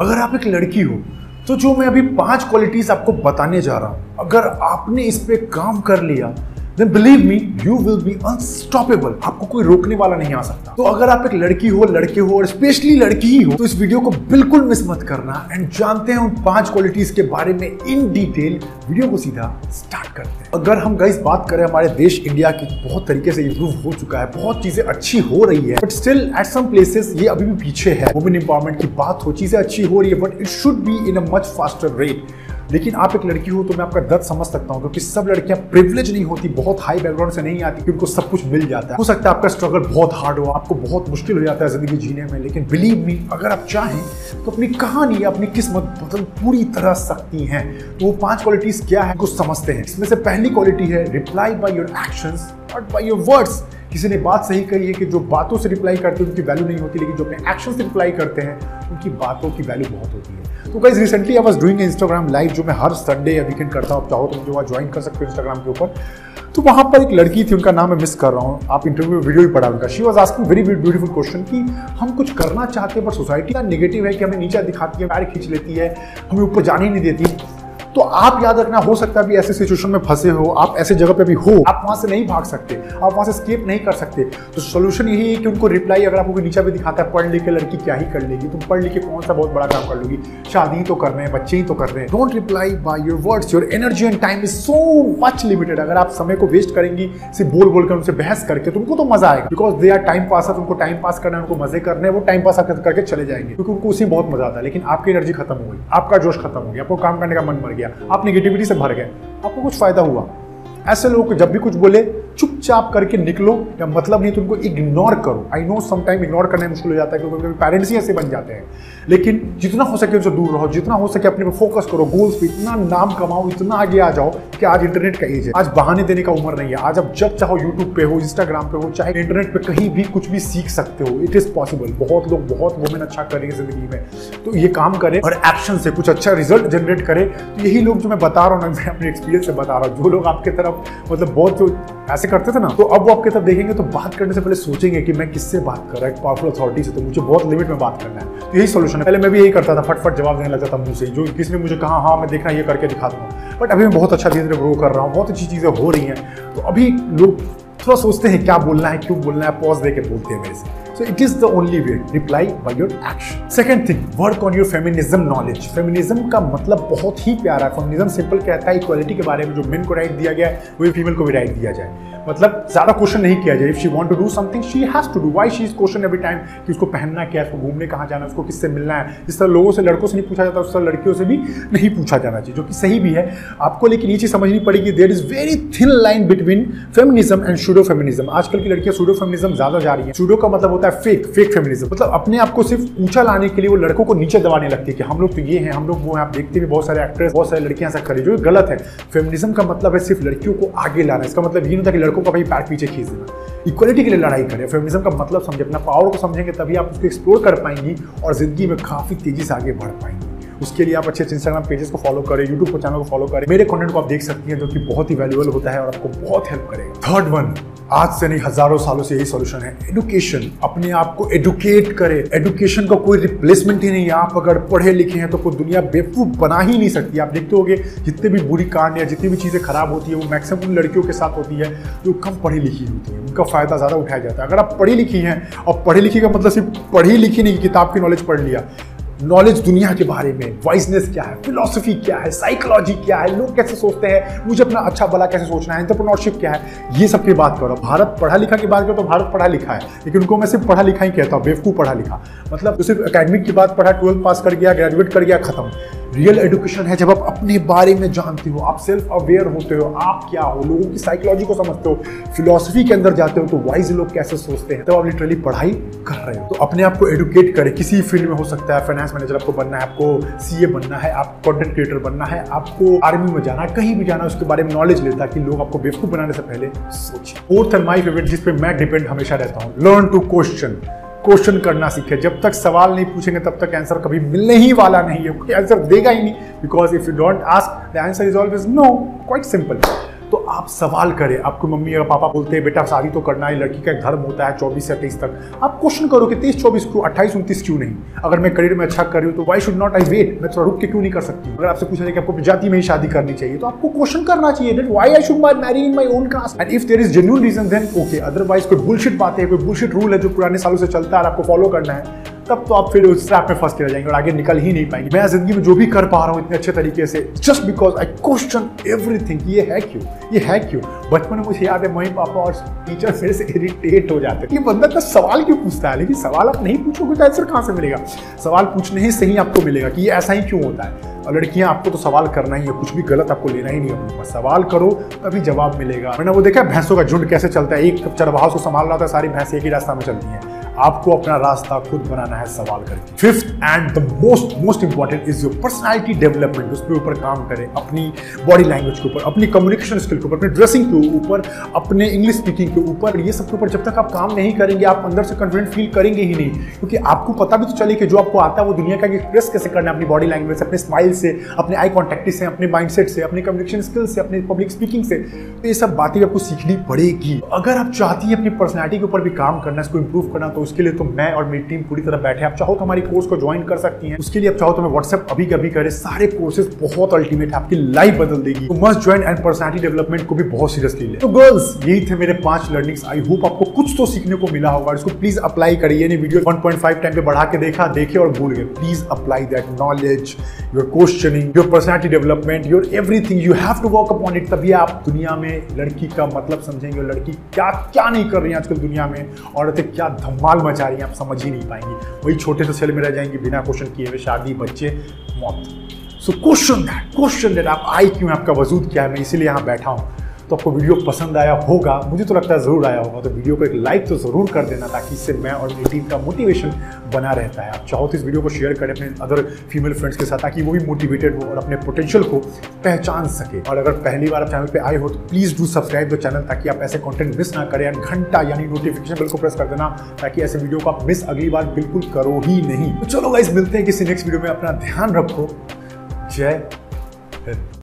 अगर आप एक लड़की हो तो जो मैं अभी पाँच क्वालिटीज आपको बताने जा रहा हूँ, अगर आपने इस पे काम कर लिया then believe me you will be unstoppable आपको कोई रोकने वाला नहीं आ सकता। तो अगर आप एक लड़की हो, लड़के हो, और स्पेशली लड़की ही हो तो इस वीडियो को बिल्कुल मिस मत करना। एंड जानते हैं उन पाँच क्वालिटीज के बारे में इन डिटेल वीडियो को सीधा स्टार्ट करते हैं। अगर हम गाइस बात करें, हमारे देश इंडिया की बहुत तरीके से इंप्रूव हो चुका है। बहुत चीज़ें अच्छी हो रही है। But still at some places ये अभी भी पीछे है। वुमेन इंपावरमेंट की बात हो, चीज़ें अच्छी हो रही है but it should be in a much faster rate लेकिन आप एक लड़की हो तो मैं आपका दर्द समझ सकता हूँ, क्योंकि सब लड़कियाँ प्रिवलेज नहीं होती, बहुत हाई बैकग्राउंड से नहीं आती, क्योंकि सब कुछ मिल जाता है। हो सकता है आपका स्ट्रगल बहुत हार्ड हो, आपको बहुत मुश्किल हो जाता है ज़िंदगी जीने में, लेकिन बिलीव मी अगर आप चाहें तो अपनी कहानी, अपनी किस्मत बदल पूरी तरह सकती हैं। तो वो पाँच क्वालिटीज क्या है, कुछ समझते हैं। इसमें से पहली क्वालिटी है रिप्लाई बाई योर एक्शंस और बाय योर वर्ड्स किसी ने बात सही कही है कि जो बातों से रिप्लाई करते हैं, उनकी वैल्यू नहीं होती, लेकिन जो अपने एक्शन से रिप्लाई करते हैं, उनकी बातों की वैल्यू बहुत होती है। तो guys recently I was doing Instagram live जो मैं हर संडे या वीकेंड करता हूँ। आप चाहो तो मुझे वहाँ ज्वाइन कर सकते हो इंस्टाग्राम के ऊपर। तो वहाँ पर एक लड़की थी, उनका नाम मैं मिस कर रहा हूँ। आप इंटरव्यू में वीडियो भी पढ़ा उनका। She was asking very beautiful question कि हम कुछ करना चाहते हैं पर सोसाइटी का नेगेटिव है कि हमें नीचे दिखाती है पैर खींच लेती है, हमें ऊपर जाने ही नहीं देती। तो आप याद रखना, हो सकता है ऐसे सिचुएशन में फंसे हो, आप ऐसे जगह पे भी हो, आप वहाँ से नहीं भाग सकते, आप वहाँ से स्केप नहीं कर सकते। तो सोल्यूशन यही है कि उनको रिप्लाई अगर आपको नीचा भी दिखाता है, पढ़ लिख के लड़की क्या ही कर लेगी तुम पढ़ लिख के कौन सा बहुत बड़ा काम कर लोगी, शादी तो कर रहे हैं, बच्चे ही तो कर रहे हैं। Don't reply by your words your energy and time is so much limited अगर आप समय को वेस्ट करेंगी, सिर्फ़ बोल बोल कर उनसे बहस करके तो उनको तो मज़ा आएगा। Because they are time pass उनको टाइम पास करना है, उनको मज़े करने वो टाइम पास करके चले जाएँगे। क्योंकि उनको उसी बहुत मज़ा आता है, लेकिन आपकी एनर्जी खत्म हो गई, आपका जोश खत्म हो गया, आपको काम करने का मन मर गया। आप निगेटिविटी से भर गए। आपको कुछ फ़ायदा हुआ। ऐसे लोग जब भी कुछ बोले चुपचाप करके निकलो, या मतलब नहीं तो उनको इग्नोर करो। आई नो समटाइम इग्नोर करना मुश्किल हो जाता है, क्योंकि पेरेंट्स ही ऐसे बन जाते हैं। लेकिन जितना हो सके उनसे दूर रहो, जितना हो सके अपने पर फोकस करो गोल्स पे इतना नाम कमाओ, इतना आगे आ जाओ कि आज इंटरनेट का एज है। आज बहाने देने का उम्र नहीं है। आज आप जब चाहो यूट्यूब पे हो इंस्टाग्राम पे हो, चाहे इंटरनेट पे कहीं भी कुछ भी सीख सकते हो। इट इज़ पॉसिबल बहुत लोग, बहुत वुमेन अच्छा करेंगे ज़िंदगी में। तो ये काम करें और एक्शन से कुछ अच्छा रिज़ल्ट जनरेट करें। तो यही लोग जो मैं बता रहा हूँ ना, मैं अपने एक्सपीरियंस से बता रहा हूँ। जो लोग आपके तरफ़ मतलब बहुत जो ऐसे करते थे ना तो अब वो आपके तरफ़ देखेंगे तो बात करने से पहले सोचेंगे कि मैं किससे बात कर रहा है पावरफुल अथॉरिटी से तो मुझे बहुत लिमिट में बात करना है। तो यही सोल्यूशन है। पहले मैं भी यही करता था, फटफट जवाब देने लगता था मुँह से, जो किसी ने मुझे कहा हाँ मैं देखना, ये करके दिखा दूँगा। बट अभी मैं बहुत अच्छा धीरे धीरे ग्रो कर रहा हूँ, बहुत अच्छी चीज़ें हो रही हैं। तो अभी लोग थोड़ा सोचते हैं, क्या बोलना है, क्यों बोलना है पॉज दे के बोलते हैं मेरे से। So it is the only way. Reply by your action. Second thing, work on your feminism knowledge. Feminism का मतलब बहुत ही प्यारा है. Feminism सिंपल कहता है इक्वालिटी के बारे में जो मेन को राइट दिया गया है वही फीमेल को भी राइट दिया जाए मतलब ज़्यादा क्वेश्चन नहीं किया जाए। If she want to do something she has to do why she is question every time कि उसको पहनना क्या है, उसको घूमने कहाँ जाना है, उसको किससे मिलना है? जिस तरह लोगों से, लड़कों से नहीं पूछा जाता, उस तरह लड़कियों से भी नहीं पूछा जाना चाहिए, जो कि सही भी है। आपको लेकिन ये चीज़ समझनी पड़ेगी there is very thin line between feminism and pseudo feminism आजकल की लड़कियाँ शूडो फेमिनिज्म ज़्यादा जा रही है। शूडो का मतलब होता है फेक फेक फेमिनिज्म मतलब अपने आप को सिर्फ़ ऊँचा लाने के लिए वो लड़कों को नीचे दबाने लगती है कि हम लोग तो ये हैं, हम लोग वो हैं, आप देखते भी बहुत सारे एक्ट्रेस बहुत सारी लड़कियाँ ऐसा करें जो गलत है। फेमिनिज्म का मतलब है सिर्फ़ लड़कियों को आगे लाना, इसका मतलब ये नहीं होता कि लड़कों का भाई पैर पीछे खींच देना। इक्वलिटी के लिए लड़ाई करें। फेमिनिज्म का मतलब समझे, अपना पावर को समझेंगे, तभी आप उसको एक्सप्लोर कर पाएँगी और ज़िंदगी में काफ़ी तेज़ी से आगे बढ़ पाएँगी। उसके लिए आप अच्छे अच्छे इंस्टाग्राम पेजेस को फॉलो करें यूट्यूब को चैनल को फॉलो करें। मेरे कंटेंट को आप देख सकती हैं जो कि बहुत ही वैल्यूबल होता है और आपको बहुत हेल्प करेगा। थर्ड वन आज से नहीं, हज़ारों सालों से यही सोल्यूशन है। एडुकेशन अपने आप को एडुकेट करें। एडुकेशन का को कोई रिप्लेसमेंट ही नहीं। है आप अगर पढ़े लिखे हैं तो कोई दुनिया बेवकूफ़ बना ही नहीं सकती। आप देखते होगे, जितने भी बुरी कांड या जितनी भी चीज़ें खराब होती है, वो मैक्सिमम उन लड़कियों के साथ होती है जो कम पढ़ी लिखी होती है। उनका फ़ायदा ज़्यादा उठाया जाता है। अगर आप पढ़ी लिखी हैं, और पढ़ी लिखी का मतलब सिर्फ़ पढ़ी लिखी नहीं, किताब की नॉलेज पढ़ लिया नॉलेज दुनिया के बारे में वाइजनेस क्या है फिलोसफी क्या है साइकोलॉजी क्या है, लोग कैसे सोचते हैं, मुझे अपना अच्छा भला कैसे सोचना है एंटरप्रोनरशिप क्या है, ये सब की बात करो। भारत पढ़ा लिखा की बात करो तो भारत पढ़ा लिखा है, लेकिन उनको मैं सिर्फ़ पढ़ा लिखा ही कहता हूँ, बेवकूफ़ पढ़ा लिखा। मतलब तो सिर्फ़ अकेडमिक की बात पढ़ा ट्वेल्थ पास कर गया ग्रेजुएट कर गया, खत्म। रियल एडुकेशन है जब आप अपने बारे में जानते हो, आप सेल्फ अवेयर होते हो, आप क्या हो, लोगों की साइकोलॉजी को समझते हो फिलोसफी के अंदर जाते हो तो वाइज लोग कैसे सोचते हैं? तब तो आप लिटरली पढ़ाई कर रहे हो। तो अपने आप को एडुकेट करें। किसी फ़ील्ड में हो सकता है फाइनेंस मैनेजर आपको बनना है, आपको सीए बनना है, आप कॉन्टेंट क्रिएटर बनना है, आपको आर्मी में जाना है, कहीं भी जाना है, उसके बारे में नॉलेज लेता कि लोग आपको बेवकूफ़ बनाने से पहले सोचिए फोर्थ एंड माई फेवरेट जिस पे मैं डिपेंड हमेशा रहता हूँ लर्न टू क्वेश्चन क्वेश्चन करना सीखे। जब तक सवाल नहीं पूछेंगे, तब तक आंसर कभी मिलने ही वाला नहीं है। कोई आंसर देगा ही नहीं because if you don't ask the answer is always no quite simple आप सवाल करें। आपको मम्मी या पापा बोलते हैं, बेटा, शादी तो करना है, लड़की का एक धर्म होता है चौबीस से तेईस तक। आप क्वेश्चन करो कि तेईस, चौबीस क्यों? अट्ठाईस, उनतीस क्यों नहीं? अगर मैं करियर में अच्छा कर रही हूँ तो why should not I wait मैं थोड़ा रुक के क्यों नहीं कर सकती अगर आपसे पूछा जाए कि आपको जाति में ही शादी करनी चाहिए तो आपको क्वेश्चन करना चाहिए that why I should marry in my own caste and if there is genuine reason then okay otherwise कोई बुलशिट बात, कोई बुलशिट रूल है जो पुराने सालों से चलता है और आपको फॉलो करना है। तब तो आप फिर उस ट्रैप में फंस के रह जाएँगे और आगे निकल ही नहीं पाएँगे। मैं ज़िंदगी में जो भी कर पा रहा हूँ इतने अच्छे तरीके से just because I question everything ये है क्यों? ये है क्यों? बचपन में मुझे याद है मम्मी पापा और टीचर मेरे से इरिटेट हो जाते ये बंदा तो सवाल क्यों पूछता है? लेकिन सवाल आप नहीं पूछोगे तो आंसर कहाँ से मिलेगा? सवाल पूछने ही सही आपको मिलेगा कि ये ऐसा ही क्यों होता है? और लड़कियाँ, आपको तो सवाल करना ही है, कुछ भी गलत आपको लेना ही नहीं है। सवाल करो, तभी जवाब मिलेगा। मैंने वो देखा भैंसों का झुंड कैसे चलता है? एक चरवाहा को संभाल रहा था, सारी भैंस एक ही रास्ता में चलती हैं। आपको अपना रास्ता खुद बनाना है सवाल करके। Fifth and the most most important is your personality development उसके ऊपर काम करें, अपनी बॉडी लैंग्वेज के ऊपर, अपनी कम्युनिकेशन स्किल के ऊपर, अपने ड्रेसिंग के ऊपर, अपने इंग्लिश स्पीकिंग के ऊपर। ये सब के ऊपर जब तक आप काम नहीं करेंगे, आप अंदर से कॉन्फिडेंट फील करेंगे ही नहीं। क्योंकि आपको पता भी तो चले कि जो आपको आता है, वो दुनिया का एक्सप्रेस कैसे करना है, अपनी बॉडी लैंग्वेज से, अपने स्माइल से, अपने आई कॉन्टेक्ट से, अपने माइंडसेट से, अपने कम्युनिकेशन स्किल से, अपने पब्लिक स्पीकिंग से। तो ये सब बातें आपको सीखनी पड़ेगी। अगर आप चाहती हैं अपनी पर्सनैलिटी के ऊपर भी काम करना, इसको इंप्रूव करना तो उसके लिए तो मैं और मेरी टीम पूरी तरह बैठे आप चाहो तो हमारी कोर्स को ज्वाइन कर सकती हैं। उसके लिए आप चाहो तो मैं व्हाट्सएप अभी कभी करे। सारे कोर्सेज बहुत अल्टीमेट है। आपकी लाइफ बदल देगी। तो must join and personality development को भी बहुत सीरियसली ले तो गर्ल्स यही थे मेरे पाँच लर्निंग्स आई होप आपको कुछ तो सीखने को मिला होगा। इसको प्लीज़ अप्लाई करिए। नहीं वीडियो 1.5 टाइम पे बढ़ा के देखा, देखे और भूल गए। Please apply that knowledge your questioning your personality development your everything you have to work upon it तभी आप दुनिया में लड़की का मतलब समझेंगे। लड़की क्या क्या नहीं कर रही है आजकल दुनिया में। औरतें क्या धमाल मचा रही हैं, आप समझ ही नहीं पाएँगे। वही छोटे से सेल में रह जाएँगे, बिना क्वेश्चन किए हुए, शादी, बच्चे, मौत। So question that question that आप आई क्यों आपका वजूद क्या है? मैं इसीलिए यहाँ बैठा हूँ। तो आपको वीडियो पसंद आया होगा, मुझे तो लगता है ज़रूर आया होगा तो वीडियो को एक लाइक तो ज़रूर कर देना ताकि इससे मैं और मेरी टीम का मोटिवेशन बना रहता है। आप चाहो तो इस वीडियो को शेयर करें अपने अदर फीमेल फ्रेंड्स के साथ ताकि वो भी मोटिवेटेड हो और अपने पोटेंशियल को पहचान सके। और अगर पहली बार आप चैनल पर आए हो तो please do subscribe the channel ताकि आप ऐसे कॉन्टेंट मिस ना करें एंड घंटा यानी नोटिफिकेशन बिल को प्रेस कर देना ताकि ऐसे वीडियो को आप मिस अगली बार बिल्कुल करो ही नहीं। तो चलो गाइस मिलते हैं किसी नेक्स्ट वीडियो में। अपना ध्यान रखो। जय हिंद।